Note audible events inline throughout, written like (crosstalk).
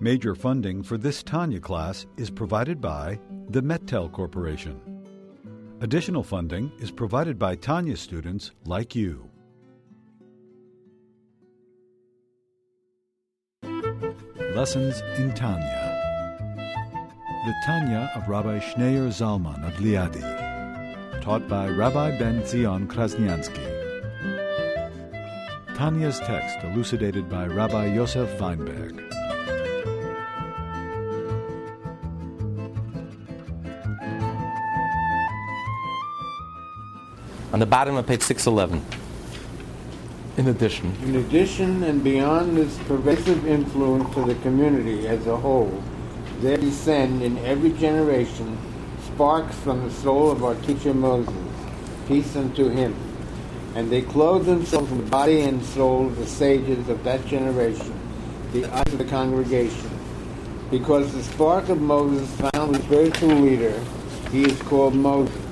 Major funding for this Tanya class is provided by the Mettel Corporation. Additional funding is provided by Tanya students like you. Lessons in Tanya. The Tanya of Rabbi Schneur Zalman of Liadi, taught by Rabbi Ben Zion Krasniansky. Tanya's text elucidated by Rabbi Yosef Weinberg. On the bottom of page 611. In addition, In addition and beyond this pervasive influence to the community as a whole, there descend in every generation sparks from the soul of our teacher Moses, peace unto him. And they clothe themselves in the body and soul of the sages of that generation, the eyes of the congregation. Because the spark of Moses found the spiritual leader, he is called Moses.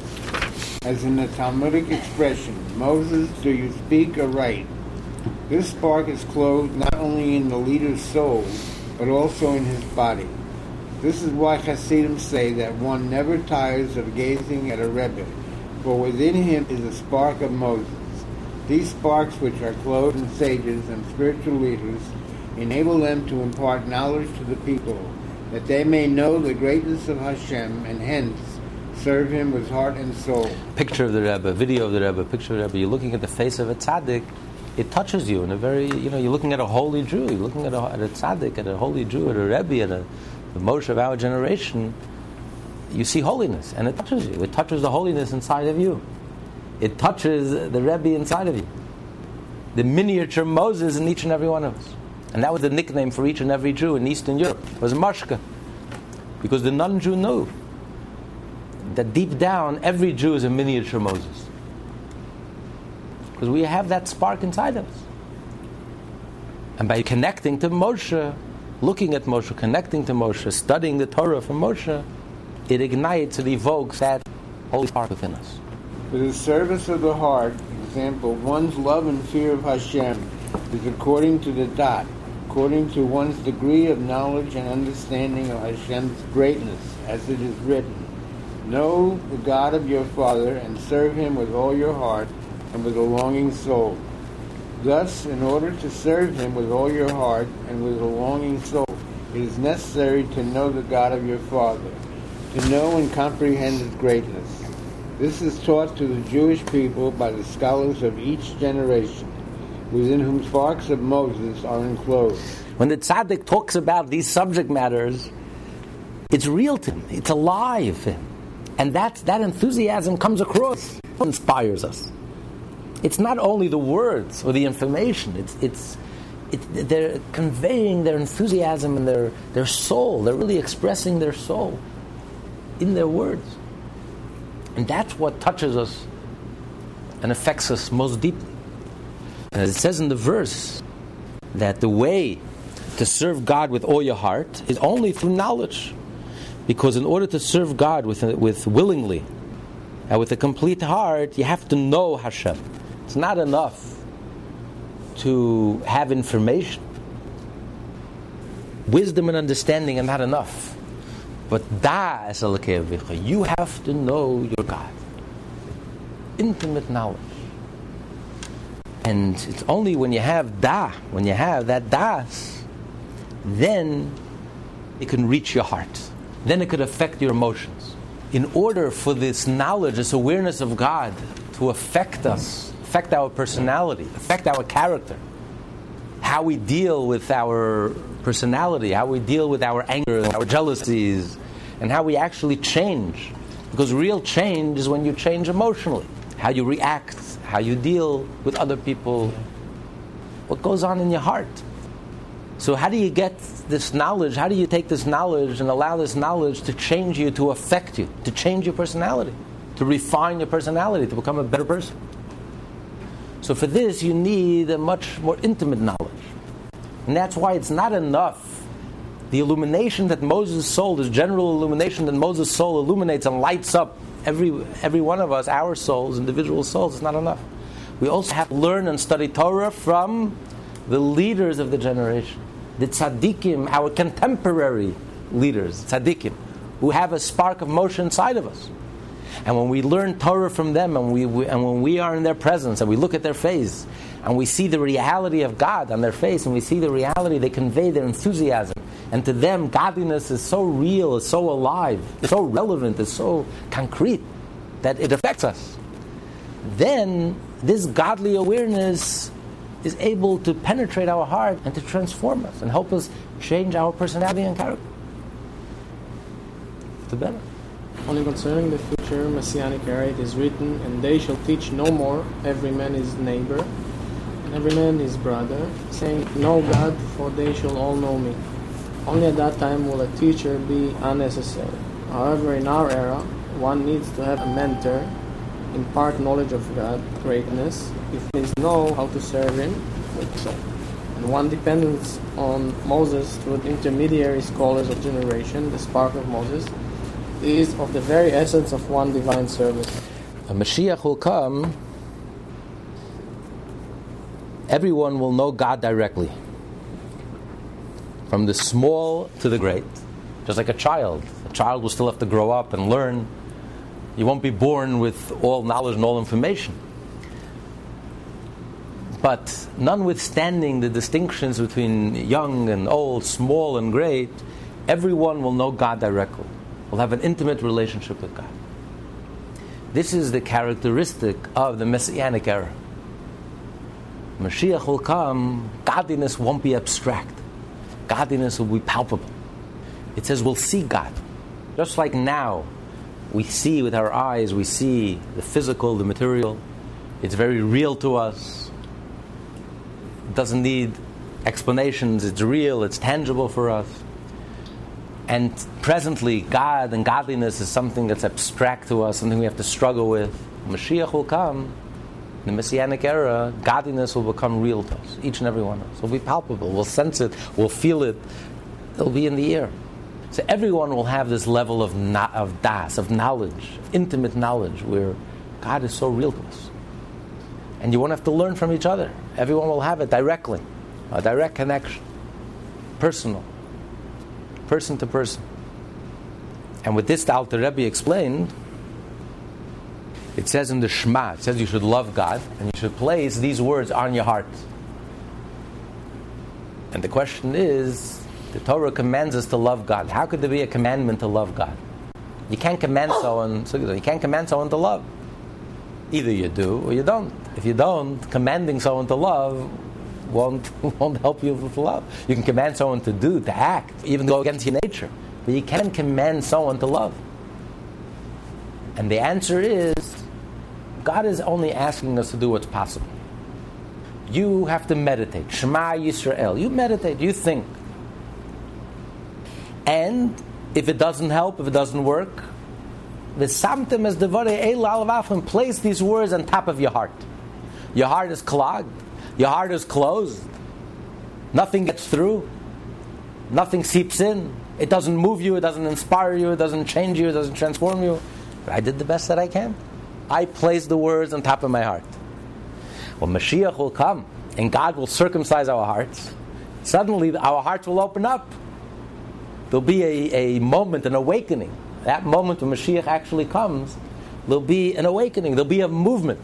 As in the Talmudic expression, Moses, do you speak right? This spark is clothed not only in the leader's soul, but also in his body. This is why Hasidim say that one never tires of gazing at a Rebbe, for within him is a spark of Moses. These sparks, which are clothed in sages and spiritual leaders, enable them to impart knowledge to the people, that they may know the greatness of Hashem and hence serve him with heart and soul. picture of the Rebbe, video of the Rebbe, picture of the Rebbe, you're looking at the face of a tzaddik, it touches you in a very, you know, you're looking at a holy Jew, you're looking at a, at a tzaddik, at a holy Jew, at a Rebbe, at a, the Moshe of our generation, you see holiness, and it touches you. It touches the holiness inside of you. It touches the Rebbe inside of you. The miniature Moses in each and every one of us. And that was the nickname for each and every Jew in Eastern Europe, was Mashka. Because the non-Jew knew that deep down, every Jew is a miniature Moses. Because we have that spark inside us. And by connecting to Moshe, looking at Moshe, connecting to Moshe, studying the Torah from Moshe, it ignites, it evokes that holy spark within us. For the service of the heart, example, one's love and fear of Hashem is according to the dot, according to one's degree of knowledge and understanding of Hashem's greatness, as it is written. Know the God of your father and serve him with all your heart and with a longing soul. Thus, in order to serve him with all your heart and with a longing soul, it is necessary to know the God of your father, to know and comprehend his greatness. This is taught to the Jewish people by the scholars of each generation, within whom sparks of Moses are enclosed. When the tzaddik talks about these subject matters, it's real to him, it's alive to him. And that, that enthusiasm comes across, inspires us. It's not only the words or the information, it's, it's, it, they're conveying their enthusiasm and their, their soul. They're really expressing their soul in their words. And that's what touches us and affects us most deeply. As it says in the verse, that the way to serve God with all your heart is only through knowledge. Because in order to serve God with, with willingly and with a complete heart, you have to know Hashem. It's not enough to have information. Wisdom and understanding are not enough. But da es you have to know your God. Intimate knowledge. And it's only when you have da, when you have that das, then it can reach your heart. Then it could affect your emotions. In order for this knowledge, this awareness of God to affect us, affect our personality, affect our character, how we deal with our personality, how we deal with our anger, our jealousies, and how we actually change. Because real change is when you change emotionally, how you react, how you deal with other people, what goes on in your heart. So, how do you get this knowledge? How do you take this knowledge and allow this knowledge to change you, to affect you, to change your personality, to refine your personality, to become a better person? So, for this, you need a much more intimate knowledge. And that's why it's not enough. The illumination that Moses' soul, this general illumination that Moses' soul illuminates and lights up every, every one of us, our souls, individual souls, is not enough. We also have to learn and study Torah from the leaders of the generation. The tzaddikim, our contemporary leaders, tzaddikim, who have a spark of Moshe inside of us. And when we learn Torah from them, and, we, we, and when we are in their presence, and we look at their face, and we see the reality of God on their face, and we see the reality, they convey their enthusiasm. And to them, godliness is so real, it's so alive, so relevant, it's so concrete that it affects us. Then this godly awareness is able to penetrate our heart and to transform us and help us change our personality and character. To better. Only concerning the future messianic era it is written, And they shall teach no more every man his neighbor, and every man his brother, saying, Know God, for they shall all know me. Only at that time will a teacher be unnecessary. However, in our era, one needs to have a mentor, impart knowledge of God, greatness, if means know how to serve Him And one depends on Moses through intermediary scholars of generation, the spark of Moses, is of the very essence of one divine service. A Mashiach will come, everyone will know God directly. From the small to the great. Just like a child. A child will still have to grow up and learn. You won't be born with all knowledge and all information. But notwithstanding the distinctions between young and old, small and great, everyone will know God directly will have an intimate relationship with God. This is the characteristic of the Messianic era. Mashiach will come, godliness won't be abstract. Godliness will be palpable. It says we'll see God. Just like now, we see with our eyes, we see the physical, the material. It's very real to us. It doesn't need explanations. It's real, it's tangible for us. And presently, God and godliness is something that's abstract to us, something we have to struggle with. Mashiach will come, the Messianic era, godliness will become real to us, each and every one of us. It will be palpable, we'll sense it, we'll feel it, it'll be in the air. So everyone will have this level of, na- of das, of knowledge, intimate knowledge, where God is so real to us. And you won't have to learn from each other. Everyone will have it directly, a direct connection, personal person to person. And with this, the Alter Rebbe explained, it says in the Shema, it says you should love God and you should place these words on your heart. And the question is, the Torah commands us to love God. How could there be a commandment to love God? You can't command oh. someone, you can't command someone to love. Either you do or you don't. If you don't, commanding someone to love won't, (laughs) won't help you with love. You can command someone to do, to act, even go against your nature. But you can't command someone to love. And the answer is God is only asking us to do what's possible. You have to meditate. Shema Yisrael. You meditate, you think. And if it doesn't help, if it doesn't work, the samtim is devare place these words on top of your heart. Your heart is clogged. Your heart is closed. Nothing gets through. Nothing seeps in. It doesn't move you, it doesn't inspire you, it doesn't change you, it doesn't transform you. But I did the best that I can. I placed the words on top of my heart. When Mashiach will come and God will circumcise our hearts, suddenly our hearts will open up. There'll be a, a moment, an awakening. That moment when Mashiach actually comes, there'll be an awakening, there'll be a movement.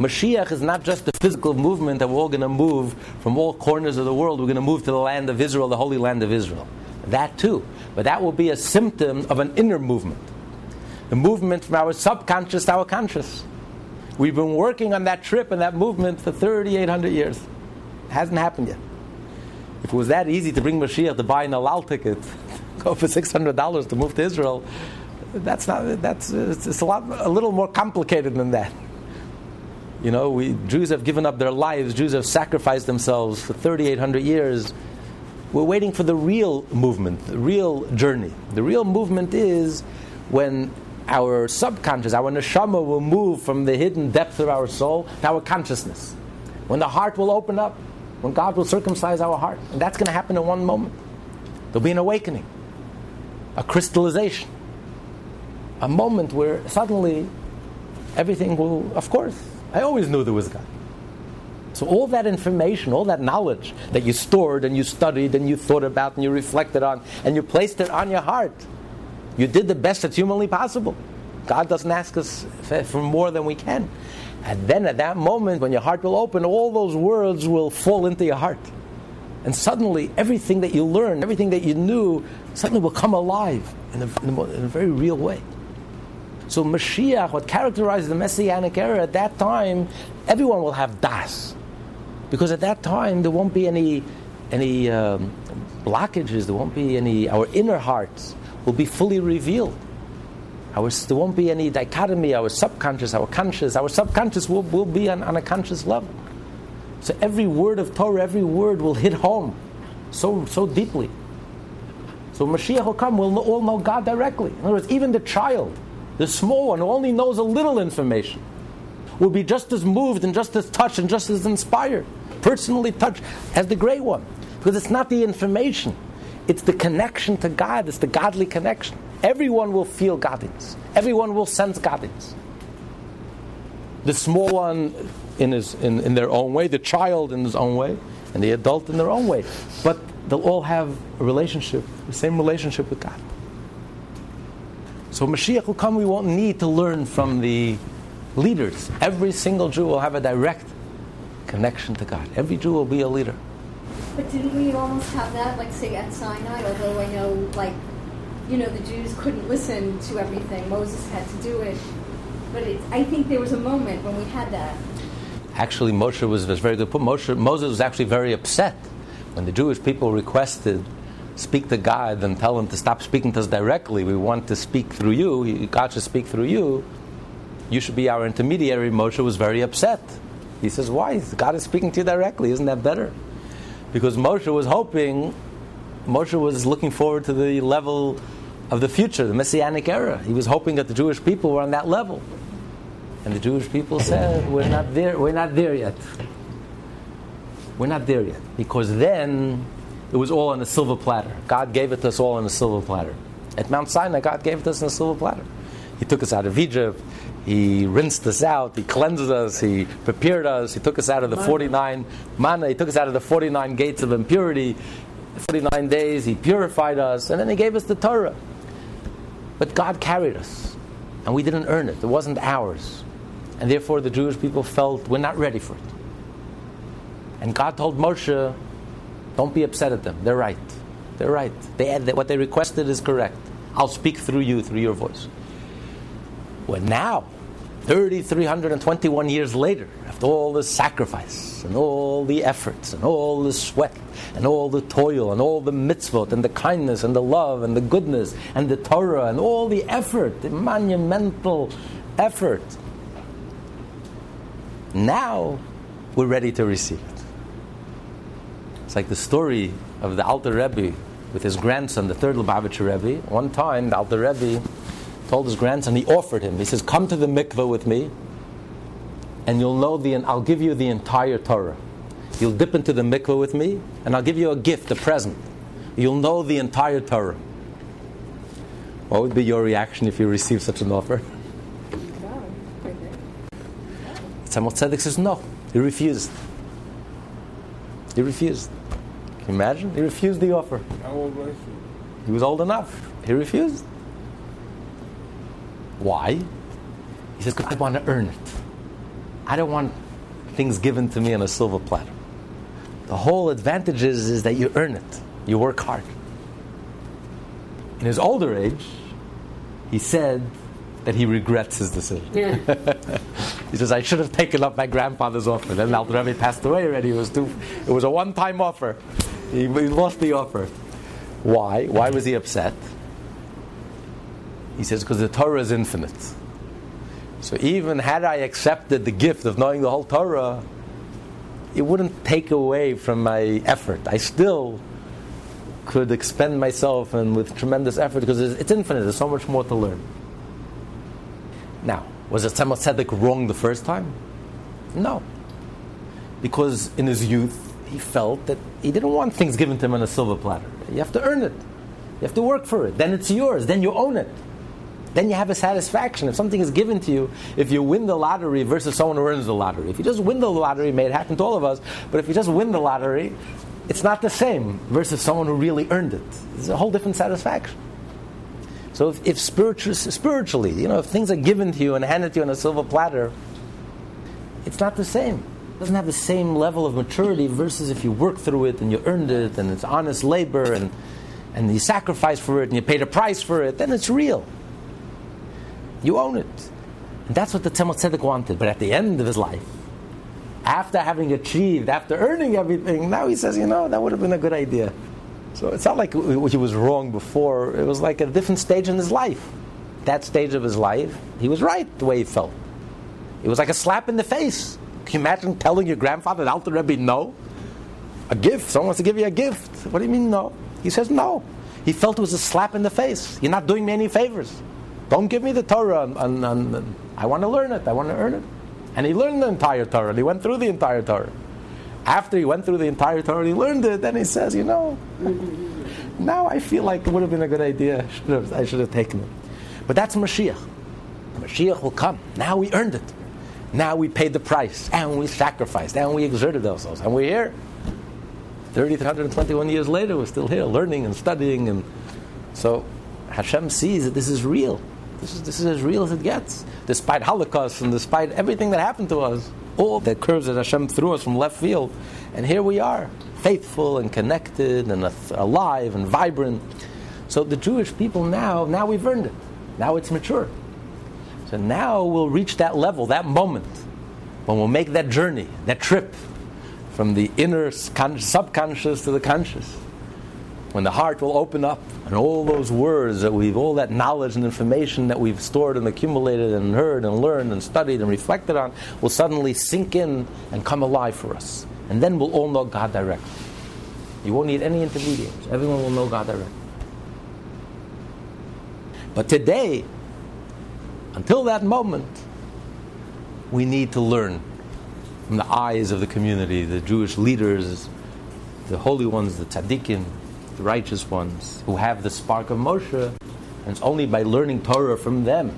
Mashiach is not just a physical movement that we're all going to move from all corners of the world. We're going to move to the land of Israel, the holy land of Israel. That too. But that will be a symptom of an inner movement. The movement from our subconscious to our conscious. We've been working on that trip and that movement for 3,800 years. It hasn't happened yet. If it was that easy to bring Mashiach to buy an El Al ticket, go (laughs) for $600 to move to Israel, that's not, that's, it's a lot, a little more complicated than that. You know, we, Jews have given up their lives, Jews have sacrificed themselves for 3,800 years. We're waiting for the real movement, the real journey. The real movement is when our subconscious, our neshama, will move from the hidden depth of our soul to our consciousness. When the heart will open up, when God will circumcise our heart. And that's going to happen in one moment. There'll be an awakening, a crystallization, a moment where suddenly everything will, of course, I always knew there was God. So all that information, all that knowledge that you stored and you studied and you thought about and you reflected on and you placed it on your heart, you did the best that's humanly possible. God doesn't ask us for more than we can. And then at that moment, when your heart will open, all those words will fall into your heart. And suddenly, everything that you learned, everything that you knew, suddenly will come alive in a, in a, in a very real way. So Mashiach, what characterizes the Messianic era at that time, everyone will have das. Because at that time, there won't be any, any um, blockages, there won't be any, our inner hearts will be fully revealed. Our, there won't be any dichotomy, our subconscious, our conscious, our subconscious will, will be on, on a conscious level. So every word of Torah, every word will hit home so, so deeply. So Mashiach will come, we'll all know God directly. In other words, even the child, the small one who only knows a little information, will be just as moved and just as touched and just as inspired, personally touched as the great one. Because it's not the information, it's the connection to God, it's the godly connection. Everyone will feel godliness, everyone will sense godliness. The small one in, his, in, in their own way, the child in his own way, and the adult in their own way. But they'll all have a relationship, the same relationship with God. So Mashiach will come, we won't need to learn from the leaders. Every single Jew will have a direct connection to God. Every Jew will be a leader. But didn't we almost have that, like, say, at Sinai? Although I know, like, you know, the Jews couldn't listen to everything. Moses had to do it. But it, I think there was a moment when we had that. Actually, Moshe was, was very good. Moshe, Moses was actually very upset when the Jewish people requested speak to God and tell him to stop speaking to us directly. We want to speak through you. God should speak through you. You should be our intermediary. Moshe was very upset. He says, Why? God is speaking to you directly. Isn't that better? Because Moshe was hoping, Moshe was looking forward to the level of the future, the Messianic era. He was hoping that the Jewish people were on that level. And the Jewish people said, We're not there, we're not there yet. We're not there yet. Because then it was all on a silver platter. God gave it to us all on a silver platter. At Mount Sinai, God gave it to us on a silver platter. He took us out of Egypt. He rinsed us out. He cleansed us. He prepared us. He took us out of the 49 manna. He took us out of the 49 gates of impurity. 49 days. He purified us. And then He gave us the Torah. But God carried us. And we didn't earn it. It wasn't ours. And therefore the Jewish people felt we're not ready for it. And God told Moshe, don't be upset at them. They're right. They're right. They, what they requested is correct. I'll speak through you, through your voice. Well, now, 3,321 years later, after all the sacrifice and all the efforts and all the sweat and all the toil and all the mitzvot and the kindness and the love and the goodness and the Torah and all the effort, the monumental effort, now we're ready to receive it. Like the story of the Alter Rebbe with his grandson, the third Lubavitcher Rebbe. One time, the Alter Rebbe told his grandson, he offered him, he says, Come to the mikveh with me, and you'll know the, and I'll give you the entire Torah. You'll dip into the mikveh with me, and I'll give you a gift, a present. You'll know the entire Torah. What would be your reaction if you received such an offer? Tzemach Tzedek says no. He refused. He refused. Can you imagine? He refused the offer. How old was he? He was old enough. He refused. Why? He says, because I want to earn it. I don't want things given to me on a silver platter. The whole advantage is, is that you earn it. You work hard. In his older age, he said that he regrets his decision. Yeah. (laughs) he says, I should have taken up my grandfather's offer. Then Al Rebbe passed away already. It was, too, it was a one time offer. He, he lost the offer. Why? Why was he upset? He says, because the Torah is infinite. So even had I accepted the gift of knowing the whole Torah, it wouldn't take away from my effort. I still could expend myself and with tremendous effort because it's infinite. There's so much more to learn. Now, was Tzemach Tzedek wrong the first time? No. Because in his youth, he felt that he didn't want things given to him on a silver platter. You have to earn it. You have to work for it. Then it's yours. Then you own it. Then you have a satisfaction. If something is given to you, if you win the lottery versus someone who earns the lottery. If you just win the lottery, may it happen to all of us, but if you just win the lottery, it's not the same versus someone who really earned it. It's a whole different satisfaction. So if, if spiritual, spiritually, you know, if things are given to you and handed to you on a silver platter, it's not the same. Doesn't have the same level of maturity versus if you work through it and you earned it and it's honest labor and, and you sacrifice for it and you paid a price for it, then it's real. You own it. And that's what the Tzemach Tzedek wanted. But at the end of his life, after having achieved, after earning everything, now he says, you know, that would have been a good idea. So it's not like he was wrong before. It was like a different stage in his life. That stage of his life, he was right the way he felt. It was like a slap in the face. You imagine telling your grandfather, the Alter Rebbe, no? A gift. Someone wants to give you a gift. What do you mean no? He says no. He felt it was a slap in the face. You're not doing me any favors. Don't give me the Torah. And, and, and I want to learn it. I want to earn it. And he learned the entire Torah. He went through the entire Torah. After he went through the entire Torah, he learned it. Then he says, you know, now I feel like it would have been a good idea. I should have, I should have taken it. But that's Mashiach. Mashiach will come. Now we earned it. Now we paid the price, and we sacrificed, and we exerted ourselves, and we're here. 30, 121 years later, we're still here, learning and studying, and so Hashem sees that this is real. This is, this is as real as it gets, despite Holocaust and despite everything that happened to us all the curves that Hashem threw us from left field. And here we are, faithful and connected and alive and vibrant. So the Jewish people now, now we've earned it. Now it's mature. So now we'll reach that level, that moment, when we'll make that journey, that trip from the inner subconscious to the conscious when the heart will open up and all those words that we've, all that knowledge and information that we've stored and accumulated and heard and learned and studied and reflected on will suddenly sink in and come alive for us. And then we'll all know God directly. You won't need any intermediaries. Everyone will know God directly. But today, until that moment, we need to learn from the eyes of the community, the Jewish leaders, the holy ones, the tzaddikim, the righteous ones who have the spark of Moshe, and it's only by learning Torah from them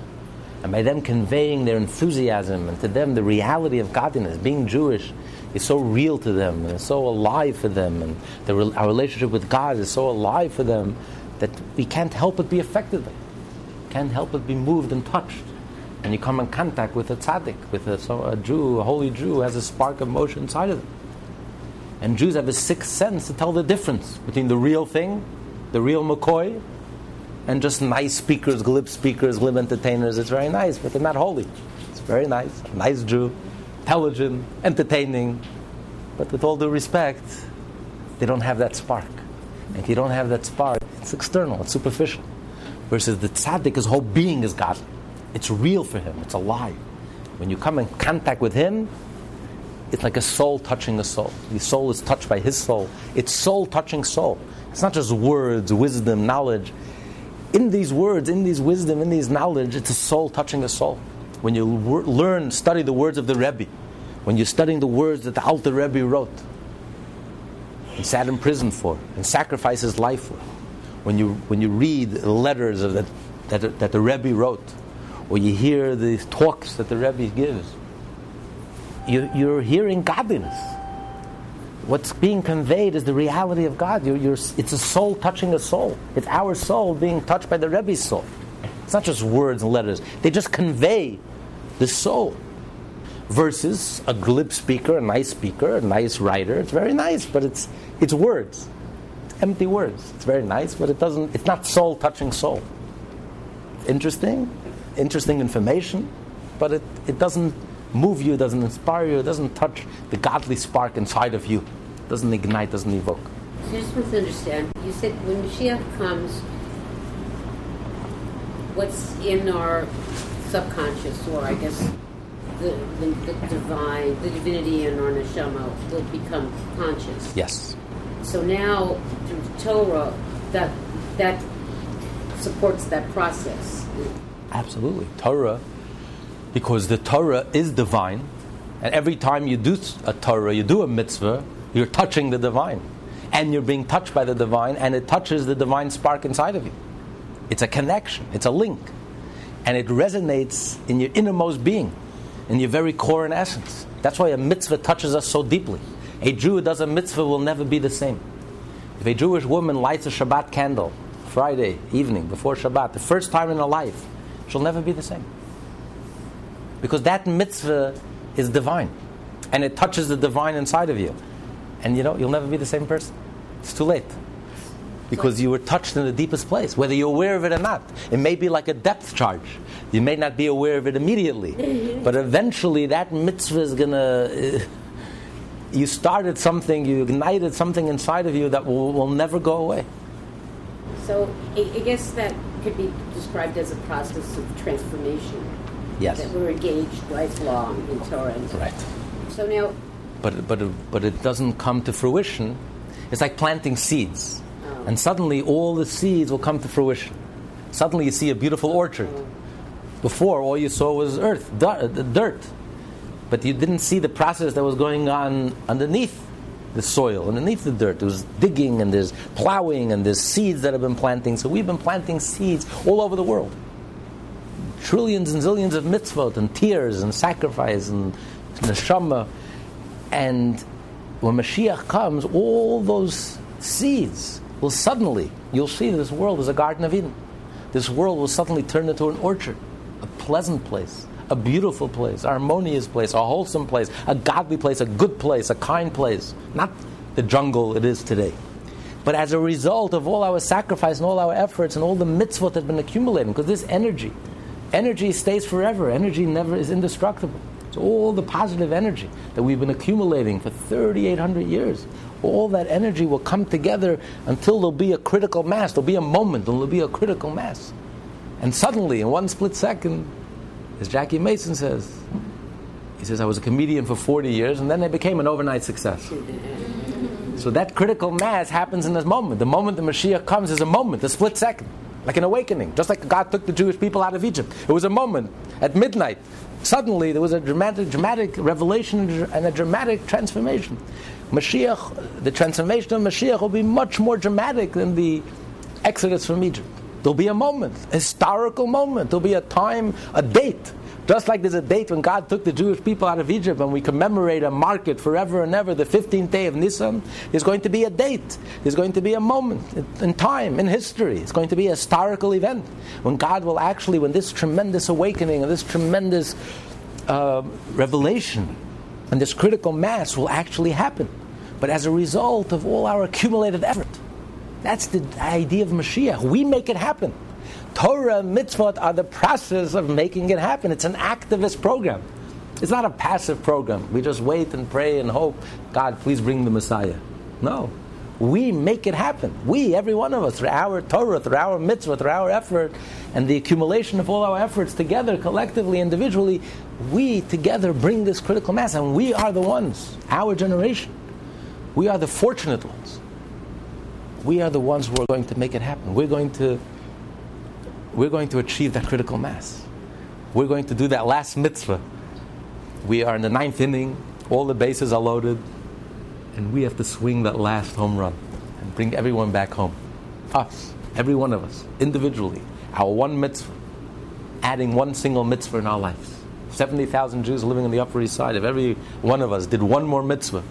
and by them conveying their enthusiasm and to them the reality of godliness, being Jewish is so real to them and it's so alive for them, and the, our relationship with God is so alive for them that we can't help but be affected. Can't help but be moved and touched. And you come in contact with a tzaddik, with a, so a Jew, a holy Jew, has a spark of Moshe inside of them. And Jews have a sixth sense to tell the difference between the real thing, the real McCoy, and just nice speakers, glib speakers, glib entertainers. It's very nice, but they're not holy. It's very nice. Nice Jew, intelligent, entertaining. But with all due respect, they don't have that spark. If you don't have that spark, it's external, it's superficial. Versus the tzaddik, his whole being is godly. It's real for him, it's alive. When you come in contact with him, it's like a soul touching a soul. The soul is touched by his soul. It's soul touching soul. It's not just words, wisdom, knowledge. In these words, in these wisdom, in these knowledge, it's a soul touching a soul. When you learn, study the words of the Rebbe, when you're studying the words that the Alter Rebbe wrote, and sat in prison for, and sacrificed his life for, when you, when you read letters of that, that, that the Rebbe wrote, or you hear the talks that the Rebbe gives, you, you're hearing godliness. What's being conveyed is the reality of God. You're, you're, it's a soul touching a soul. It's our soul being touched by the Rebbe's soul. It's not just words and letters. They just convey the soul. Versus a glib speaker, a nice speaker, a nice writer. It's very nice, but it's, it's words. Empty words. It's very nice, but it doesn't, it's not soul touching soul. Interesting, interesting information, but it, it doesn't move you, it doesn't inspire you, it doesn't touch the godly spark inside of you, doesn't ignite, doesn't evoke. So I just want to understand. You said when Mashiach comes, what's in our subconscious, or I guess the, the, the divine, the divinity in our neshama will become conscious. Yes. So now through Torah, that that supports that process. Absolutely, Torah because the Torah is divine, and every time you do a Torah, you do a mitzvah, you're touching the divine. And you're being touched by the divine, and it touches the divine spark inside of you. It's a connection, it's a link. and it resonates in your innermost being, in your very core and essence. That's why a mitzvah touches us so deeply. A Jew who does a mitzvah will never be the same. If a Jewish woman lights a Shabbat candle Friday evening before Shabbat, the first time in her life, she'll never be the same. Because that mitzvah is divine. And it touches the divine inside of you. And you know, you'll never be the same person. It's too late. Because you were touched in the deepest place, whether you're aware of it or not. It may be like a depth charge. You may not be aware of it immediately. Mm-hmm. but eventually, that mitzvah is going to. Uh, You started something, you ignited something inside of you that will, will never go away. So I I guess that could be described as a process of transformation. Yes. That we're engaged lifelong in Torah. Right. So now, but but it, but it doesn't come to fruition. It's like planting seeds, Oh. and suddenly all the seeds will come to fruition. Suddenly you see a beautiful orchard. Before all you saw was earth, dirt, but you didn't see the process that was going on underneath the soil, underneath the dirt. There was digging and there's plowing and there's seeds that have been planting. So we've been planting seeds all over the world trillions and zillions of mitzvot and tears and sacrifice and neshama. And when Mashiach comes, all those seeds will suddenly, you'll see this world is a Garden of Eden. This world will suddenly turn into an orchard, a pleasant place, a beautiful place, a harmonious place, a wholesome place, a godly place, a good place, a kind place. Not the jungle it is today. But as a result of all our sacrifice and all our efforts and all the mitzvot that have been accumulating, because this energy, energy stays forever. Energy never is indestructible. So all the positive energy that we've been accumulating for 3,800 years, all that energy will come together until there'll be a critical mass. There'll be a moment, there'll be a critical mass. And suddenly, in one split second, as Jackie Mason says, he says, I was a comedian for 40 years, and then I became an overnight success. So that critical mass happens in this moment. The moment the Mashiach comes is a moment, a split second, like an awakening. Just like God took the Jewish people out of Egypt. It was a moment at midnight. Suddenly there was a dramatic, dramatic revelation and a dramatic transformation. Mashiach, the transformation of Mashiach will be much more dramatic than the exodus from Egypt. There'll be a moment, a historical moment. There'll be a time, a date. Just like there's a date when God took the Jewish people out of Egypt and we commemorate and mark it forever and ever, the 15th day of Nisan, there's going to be a date. There's going to be a moment in time, in history. It's going to be a historical event when God will actually, when this tremendous awakening and this tremendous uh, revelation and this critical mass will actually happen. But as a result of all our accumulated effort. That's the idea of Mashiach. We make it happen. Torah, mitzvot are the process of making it happen. It's an activist program. It's not a passive program. We just wait and pray and hope, God, please bring the Messiah. No. We make it happen. We, every one of us, through our Torah, through our mitzvah, through our effort, and the accumulation of all our efforts together, collectively, individually, we together bring this critical mass. And we are the ones, our generation. We are the fortunate ones. We are the ones who are going to make it happen. We're going to we're going to achieve that critical mass. We're going to do that last mitzvah. We are in the ninth inning, all the bases are loaded, and we have to swing that last home run and bring everyone back home. Us, every one of us, individually, our one mitzvah, adding one single mitzvah in our lives. 70,000 Jews living on the Upper East Side. If every one of us did one more mitzvah,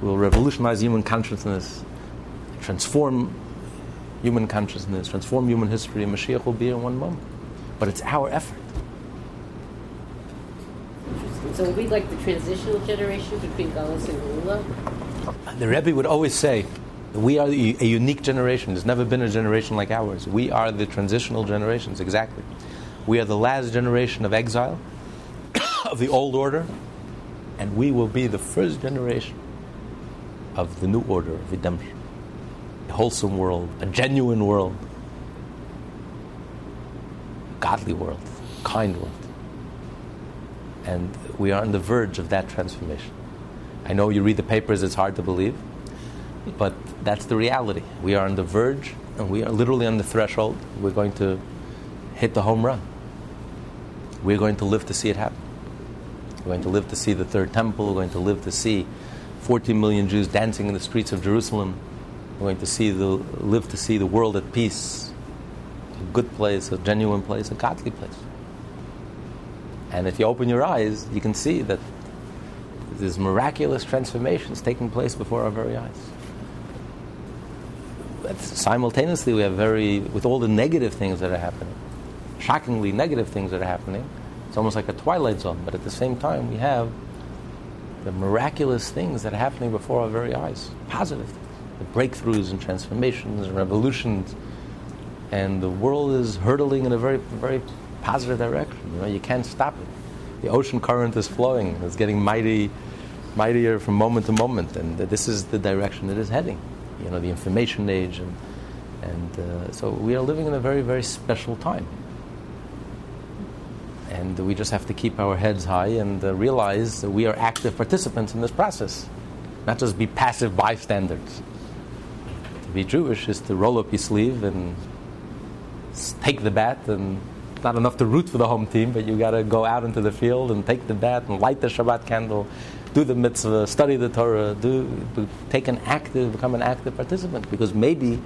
we'll revolutionize human consciousness, transform human consciousness, transform human history, and Mashiach will be in one moment. But it's our effort. so are we like the transitional generation between Galus and Geulah? The Rebbe would always say, we are a unique generation. There's never been a generation like ours. We are the transitional generations, exactly. We are the last generation of exile, (coughs) of the old order, and we will be the first generation of the new order of redemption. A wholesome world, a genuine world, a godly world, kind world. And we are on the verge of that transformation. I know you read the papers, it's hard to believe, but that's the reality. We are on the verge, and we are literally on the threshold. We're going to hit the home run. We're going to live to see it happen. We're going to live to see the third temple. We're going to live to see 14 million Jews dancing in the streets of Jerusalem. We're going to see the, live to see the world at peace. a good place, a genuine place, a godly place. And if you open your eyes, you can see that there's miraculous transformations taking place before our very eyes. But simultaneously, we have very, with all the negative things that are happening, shockingly negative things that are happening, it's almost like a twilight zone. But at the same time, we have the miraculous things that are happening before our very eyes, positive things, the breakthroughs and transformations and revolutions. And the world is hurtling in a very, very positive direction. You know, you can't stop it. The ocean current is flowing. It's getting mighty, mightier from moment to moment, and this is the direction it is heading. You know, the information age, and and uh, so we are living in a very, very special time. And we just have to keep our heads high and uh, realize that we are active participants in this process, not just be passive bystanders. Be Jewish is to roll up your sleeve and take the bat and not enough to root for the home team, but you got to go out into the field and take the bat and light the Shabbat candle, do the mitzvah, study the Torah, do, do take an active, become an active participant, because maybe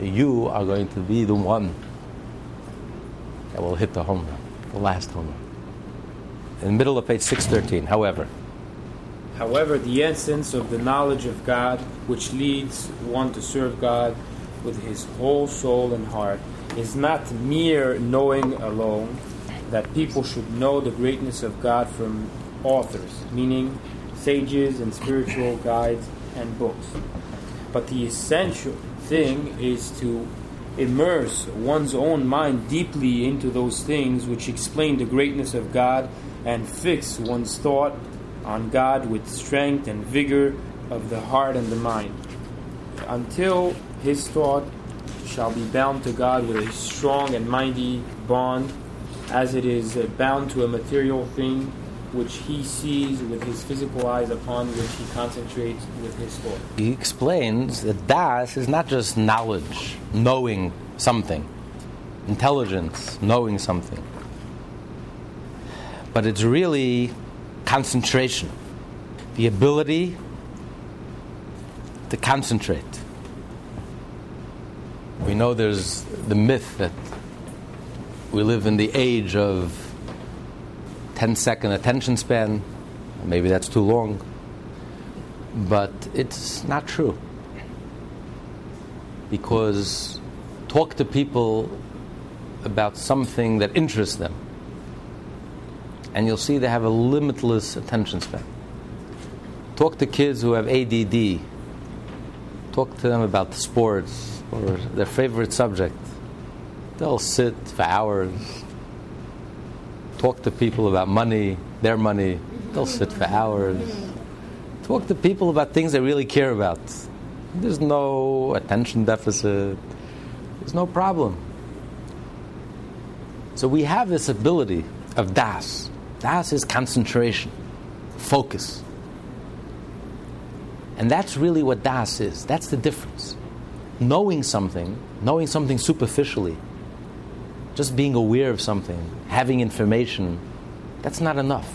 you are going to be the one that will hit the home run, the last home run. In the middle of page 613, however. However, the essence of the knowledge of God, which leads one to serve God with his whole soul and heart, is not mere knowing alone, that people should know the greatness of God from authors, meaning sages and spiritual guides and books. But the essential thing is to immerse one's own mind deeply into those things which explain the greatness of God and fix one's thought on God with strength and vigor of the heart and the mind. Until his thought shall be bound to God with a strong and mighty bond, as it is bound to a material thing which he sees with his physical eyes upon which he concentrates with his thought. He explains that das is not just knowledge, knowing something, intelligence, knowing something, but it's really concentration, the ability to concentrate. We know there's the myth that we live in the age of 10 second attention span. Maybe that's too long. But it's not true. Because talk to people about something that interests them, and you'll see they have a limitless attention span. Talk to kids who have ADD. Talk to them about sports or their favorite subject. They'll sit for hours talk to people about money, their money. They'll sit for hours. Talk to people about things they really care about. There's no attention deficit. There's no problem. So we have this ability of das. Das is concentration, focus. And that's really what das is. That's the difference. Knowing something, knowing something superficially, just being aware of something, having information, that's not enough.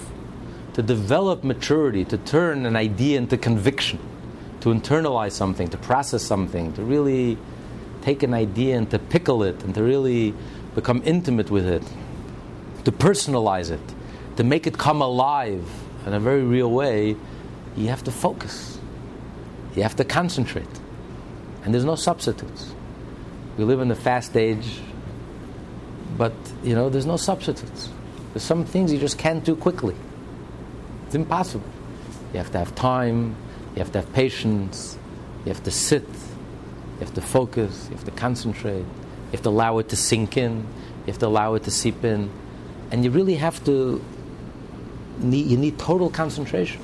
To develop maturity, to turn an idea into conviction, to internalize something, to process something, to really take an idea and to pickle it and to really become intimate with it, to personalize it, to make it come alive in a very real way, you have to focus. You have to concentrate. And there's no substitutes. We live in the fast age but you know, there's no substitutes. There's some things you just can't do quickly. It's impossible. You have to have time, you have to have patience, you have to sit, you have to focus, you have to concentrate, you have to allow it to sink in, you have to allow it to seep in. And you really have to need, you need total concentration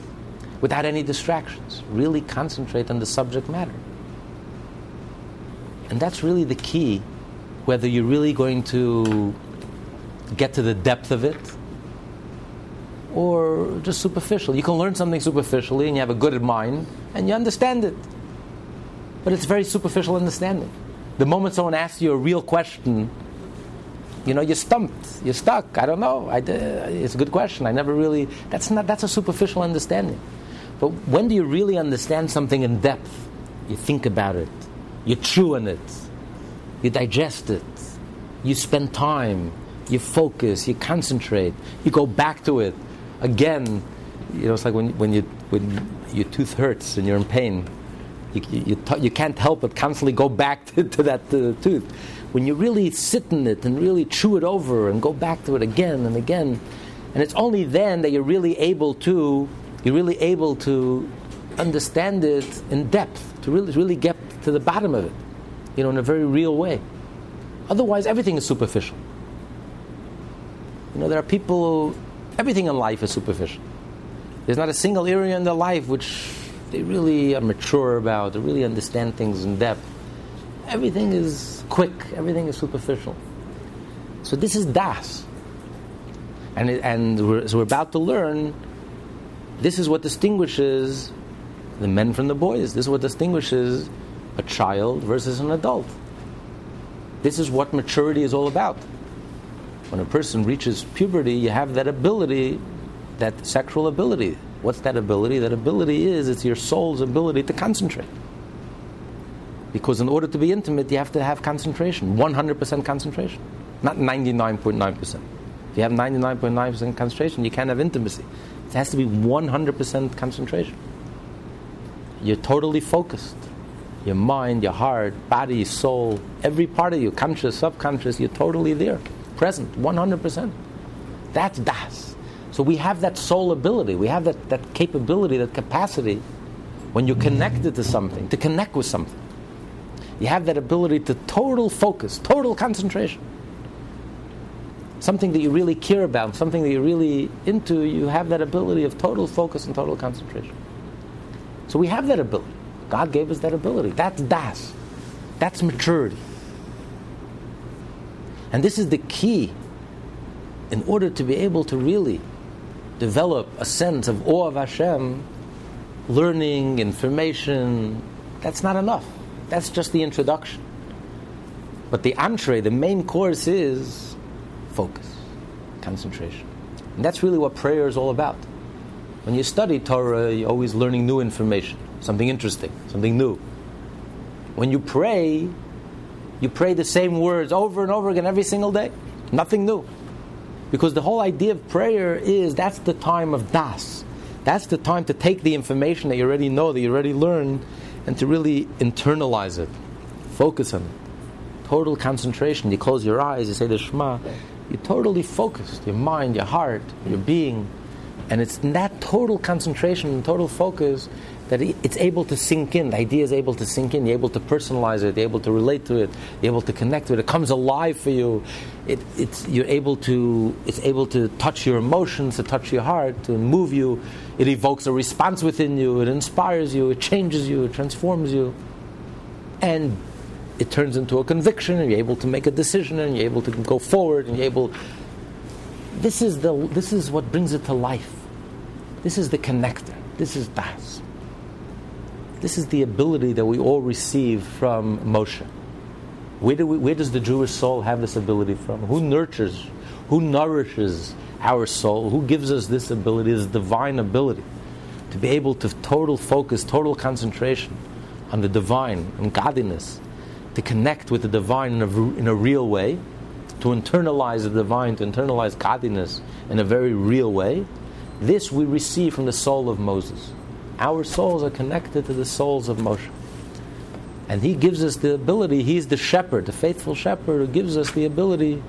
without any distractions. Really concentrate on the subject matter. And that's really the key whether you're really going to get to the depth of it or just superficial. You can learn something superficially and you have a good mind and you understand it. But it's very superficial understanding. The moment someone asks you a real question, you know, you're stumped, you're stuck. I don't know. I, it's a good question. I never really. That's not. That's a superficial understanding. But when do you really understand something in depth? You think about it. You chew on it you digest it, You spend time, you focus, you concentrate, you go back to it. Again, you know, it's like when, when, you, when your tooth hurts and you're in pain. You, you, you, you can't help but constantly go back (laughs) to, to that uh, tooth. When you really sit in it and really chew it over and go back to it again and again, and it's only then that you're really able to, you're really able to understand it in depth, to really, really get to the bottom of it, you know, in a very real way. Otherwise, everything is superficial. You know, there are people, everything in life is superficial. There's not a single area in their life which they really are mature about, they really understand things in depth. Everything is quick, everything is superficial. So this is Das. And, it, and we're, so we're about to learn this is what distinguishes the men from the boys. This is what distinguishes a child versus an adult. This is what maturity is all about. When a person reaches puberty, you have that ability, that sexual ability. What's that ability? That ability is it's your soul's ability to concentrate. Because in order to be intimate, you have to have concentration, 100% concentration, not 99.9%. If you have 99.9% concentration, you can't have intimacy. It has to be 100% concentration. You're totally focused. Your mind, your heart, body, soul, every part of you, conscious, subconscious, you're totally there, present, 100%. That's Das. So we have that soul ability, we have that, that capability, that capacity when you're connected to something, to connect with something. You have that ability to total focus, total concentration. Something that you really care about, something that you're really into, you have that ability of total focus and total concentration. So we have that ability. God gave us that ability. That's das. That's maturity. And this is the key in order to be able to really develop a sense of awe of Hashem, learning, information, that's not enough. That's just the introduction. But the entree, the main course is focus, concentration. And that's really what prayer is all about. When you study Torah, you're always learning new information, something interesting, something new. When you pray, you pray the same words over and over again every single day. Nothing new. Because the whole idea of prayer is that's the time of das. That's the time to take the information that you already know, that you already learned, and to really internalize it, focus on it. Total concentration. You close your eyes, you say the Shema, you're totally focused. Your mind, your heart, your being and it's in that total concentration and total focus that it's able to sink in. The idea is able to sink in. You're able to personalize it. You're able to relate to it. You're able to connect to it. It comes alive for you. It, it's you're able to. It's able to touch your emotions, to touch your heart, to move you. It evokes a response within you. It inspires you. It changes you. It transforms you, and it turns into a conviction. And you're able to make a decision. And you're able to go forward. And you're able this is, the, this is what brings it to life. This is the connector. This is Das. This is the ability that we all receive from Moshe. Where, do we, where does the Jewish soul have this ability from? Who nurtures, who nourishes our soul? Who gives us this ability, this divine ability, to be able to total focus, total concentration on the divine and godliness, to connect with the divine in a, in a real way, to internalize the divine, to internalize godliness in a very real way, this we receive from the soul of Moses. Our souls are connected to the souls of Moshe. And he gives us the ability, he's the shepherd, the faithful shepherd who gives us the ability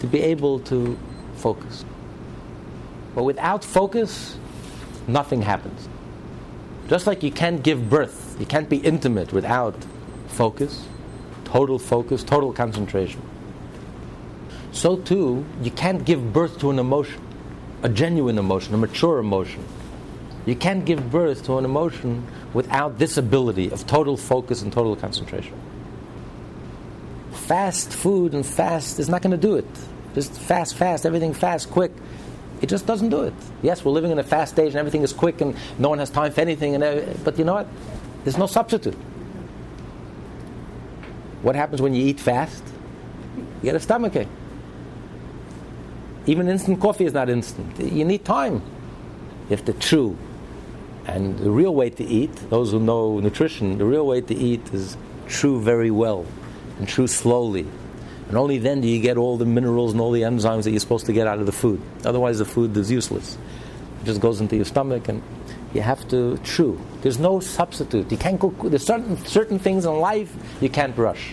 to be able to focus. But without focus, nothing happens. Just like you can't give birth, you can't be intimate without focus, total focus, total concentration so too, you can't give birth to an emotion, a genuine emotion, a mature emotion. You can't give birth to an emotion without this ability of total focus and total concentration. Fast food and fast is not going to do it. Just fast, fast, everything fast, quick. It just doesn't do it. Yes, we're living in a fast age and everything is quick and no one has time for anything. And uh, but you know what? There's no substitute. What happens when you eat fast? You get a stomachache. Even instant coffee is not instant. You need time. You have to chew. And the real way to eat, those who know nutrition, the real way to eat is chew very well and chew slowly. And only then do you get all the minerals and all the enzymes that you're supposed to get out of the food. Otherwise, the food is useless. It just goes into your stomach and you have to chew. There's no substitute. You can't go, there's certain, certain things in life you can't rush.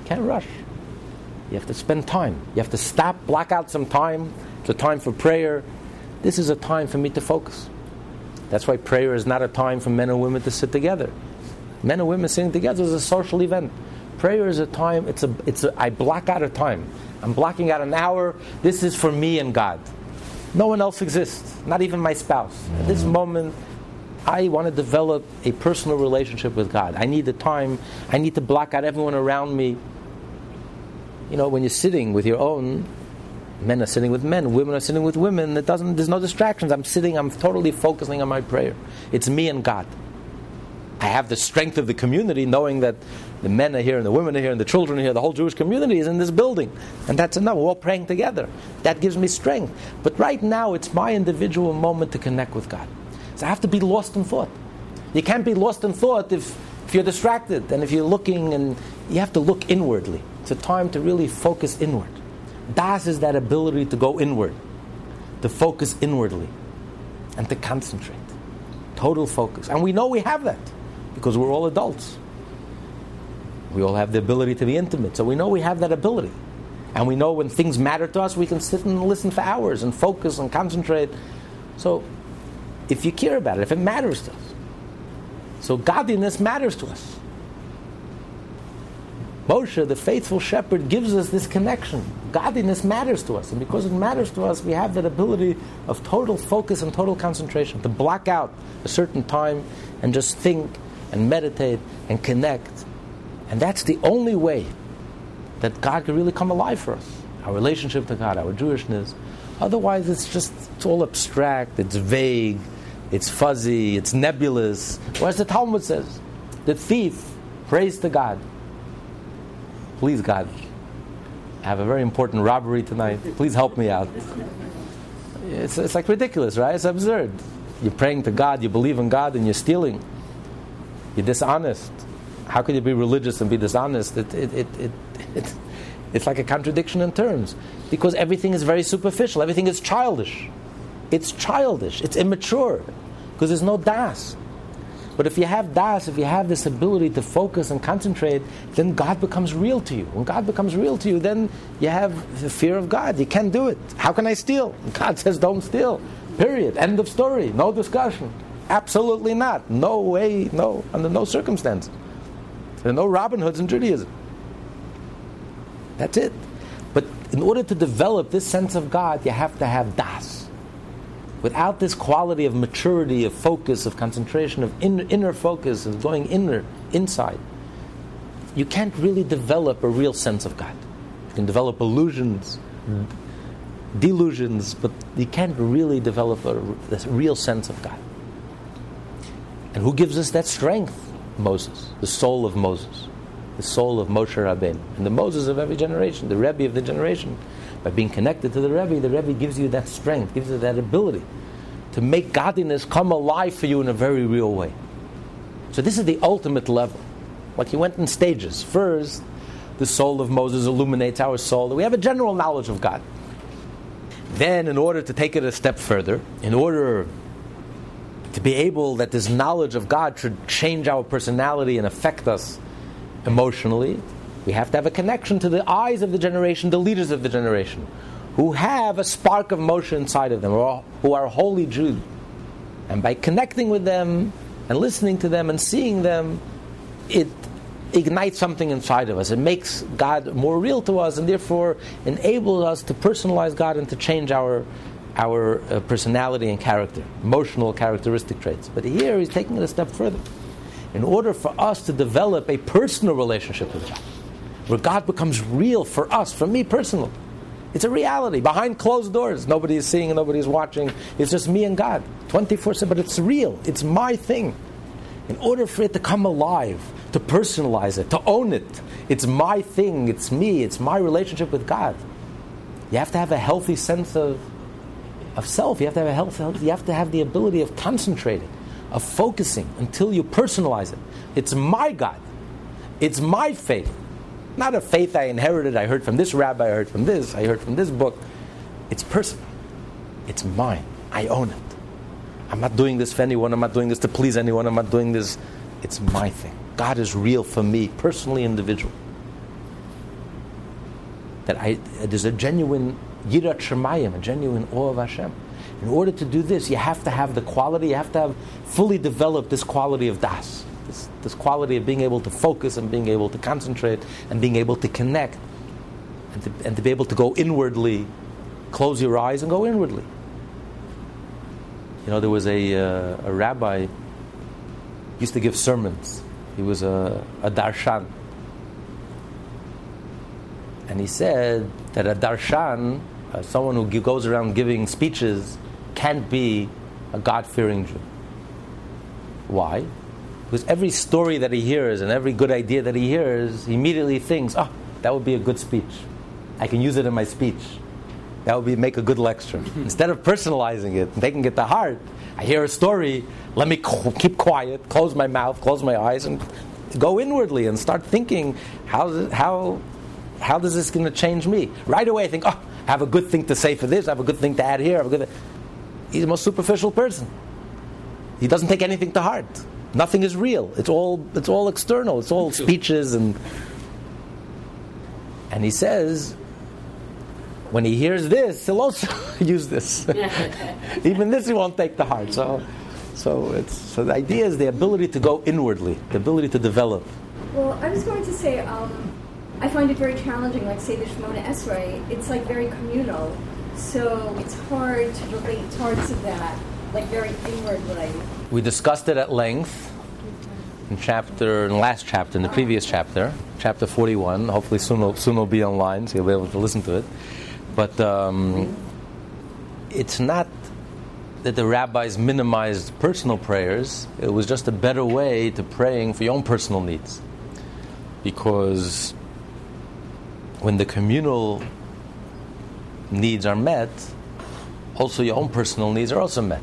You can't rush. You have to spend time. You have to stop, block out some time. It's a time for prayer. This is a time for me to focus. That's why prayer is not a time for men and women to sit together. Men and women sitting together is a social event. Prayer is a time, it's a, it's a, I block out a time. I'm blocking out an hour. This is for me and God. No one else exists, not even my spouse. At this mm-hmm. moment, I want to develop a personal relationship with God. I need the time. I need to block out everyone around me. You know, when you're sitting with your own, men are sitting with men, women are sitting with women. It doesn't. There's no distractions. I'm sitting. I'm totally focusing on my prayer. It's me and God. I have the strength of the community, knowing that the men are here and the women are here and the children are here. The whole Jewish community is in this building, and that's enough. We're all praying together. That gives me strength. But right now, it's my individual moment to connect with God. So I have to be lost in thought. You can't be lost in thought if, if you're distracted and if you're looking, and you have to look inwardly. It's a time to really focus inward. Das is that ability to go inward, to focus inwardly, and to concentrate. Total focus. And we know we have that because we're all adults. We all have the ability to be intimate. So we know we have that ability. And we know when things matter to us, we can sit and listen for hours and focus and concentrate. So if you care about it, if it matters to us. So godliness matters to us. Moshe, the faithful shepherd, gives us this connection. Godliness matters to us, and because it matters to us, we have that ability of total focus and total concentration to block out a certain time and just think and meditate and connect. And that's the only way that God can really come alive for us. Our relationship to God, our Jewishness. Otherwise, it's just it's all abstract, it's vague, it's fuzzy, it's nebulous. Whereas the Talmud says, the thief prays to God. Please, God, I have a very important robbery tonight. Please help me out. It's, it's like ridiculous, right? It's absurd. You're praying to God, you believe in God, and you're stealing. You're dishonest. How can you be religious and be dishonest? It, it, it, it, it, it's like a contradiction in terms. Because everything is very superficial, everything is childish. It's childish, it's immature, because there's no das. But if you have das, if you have this ability to focus and concentrate, then God becomes real to you. When God becomes real to you, then you have the fear of God. You can't do it. How can I steal? God (laughs) says, don't steal. Period. End of story. No discussion. Absolutely not. No way, no, under no circumstance. There are no Robin Hoods in Judaism. That's it. But in order to develop this sense of God, you have to have das. Without this quality of maturity, of focus, of concentration, of in, inner focus, of going inner, inside, you can't really develop a real sense of God. You can develop illusions, delusions, but you can't really develop a, a real sense of God. And who gives us that strength? Moses, the soul of Moses, the soul of Moshe Rabbeinu, and the Moses of every generation, the Rebbe of the generation. By being connected to the Rebbe, the Rebbe gives you that strength, gives you that ability to make godliness come alive for you in a very real way. So this is the ultimate level. Like he went in stages. First, the soul of Moses illuminates our soul. We have a general knowledge of God. Then, in order to take it a step further, in order to be able that this knowledge of God should change our personality and affect us emotionally, we have to have a connection to the eyes of the generation, the leaders of the generation, who have a spark of Moshe inside of them, or who are holy Jews. And by connecting with them and listening to them and seeing them, it ignites something inside of us. It makes God more real to us and therefore enables us to personalize God and to change our our uh, personality and character, emotional characteristic traits. But here he's taking it a step further. In order for us to develop a personal relationship with God, where God becomes real for us, for me personally, it's a reality behind closed doors. Nobody is seeing, nobody is watching. It's just me and God, 24 7. But it's real, it's my thing. In order for it to come alive, to personalize it, to own it, it's my thing, it's me, it's my relationship with God. You have to have a healthy sense of of self. You have to have a health. You have to have the ability of concentrating, of focusing until you personalize it. It's my God. It's my faith. Not a faith I inherited, I heard from this rabbi, I heard from this, I heard from this book. It's personal. It's mine. I own it. I'm not doing this for anyone, I'm not doing this to please anyone, I'm not doing this. It's my thing. God is real for me, personally, individual. That I, there's a genuine yirat shemayim, a genuine awe of Hashem. In order to do this, you have to have the quality, you have to have fully developed this quality of das, this, this quality of being able to focus and being able to concentrate and being able to connect and to, and to be able to go inwardly, close your eyes and go inwardly. You know, there was a, uh, a rabbi used to give sermons. He was a, a darshan. And he said that a darshan, uh, someone who goes around giving speeches, can't be a God fearing Jew. Why? Because every story that he hears and every good idea that he hears, he immediately thinks, oh, that would be a good speech. I can use it in my speech. That would be make a good lecture. (laughs) Instead of personalizing it and taking it to heart, I hear a story, let me keep quiet, close my mouth, close my eyes, and go inwardly and start thinking, how, how, how does this going to change me? Right away, I think, oh, I have a good thing to say for this, I have a good thing to add here. I have a good He's the most superficial person. He doesn't take anything to heart. Nothing is real. It's all, it's all external. It's all speeches and. And he says, when he hears this, he'll also (laughs) use this. (laughs) Even this he won't take to heart. So, so, it's, so the idea is the ability to go inwardly, the ability to develop. Well, I was going to say, um, I find it very challenging, like say the Shemona Esrei, it's like very communal. So it's hard to relate parts of that, like very inwardly. We discussed it at length in chapter, in the last chapter, in the previous chapter, chapter 41. Hopefully soon will, soon will be online, so you'll be able to listen to it. But um, it's not that the rabbis minimized personal prayers. It was just a better way to praying for your own personal needs. Because when the communal needs are met, also your own personal needs are also met.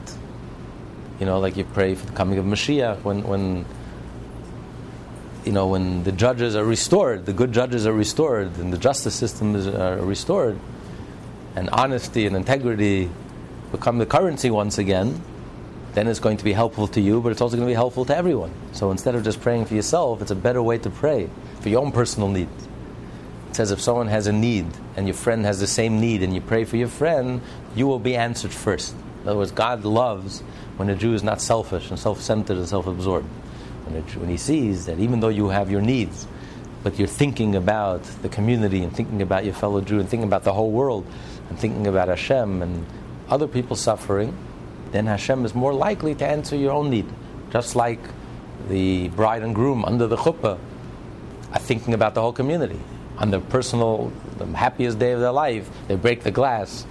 You know, like you pray for the coming of Mashiach when, when you know, when the judges are restored, the good judges are restored, and the justice system is uh, restored, and honesty and integrity become the currency once again, then it's going to be helpful to you, but it's also going to be helpful to everyone. So instead of just praying for yourself, it's a better way to pray for your own personal needs. It says if someone has a need and your friend has the same need and you pray for your friend, you will be answered first. In other words, God loves when a Jew is not selfish and self centered and self absorbed. When, when he sees that even though you have your needs, but you're thinking about the community and thinking about your fellow Jew and thinking about the whole world and thinking about Hashem and other people suffering, then Hashem is more likely to answer your own need. Just like the bride and groom under the chuppah are thinking about the whole community on their personal, the happiest day of their life, they break the glass.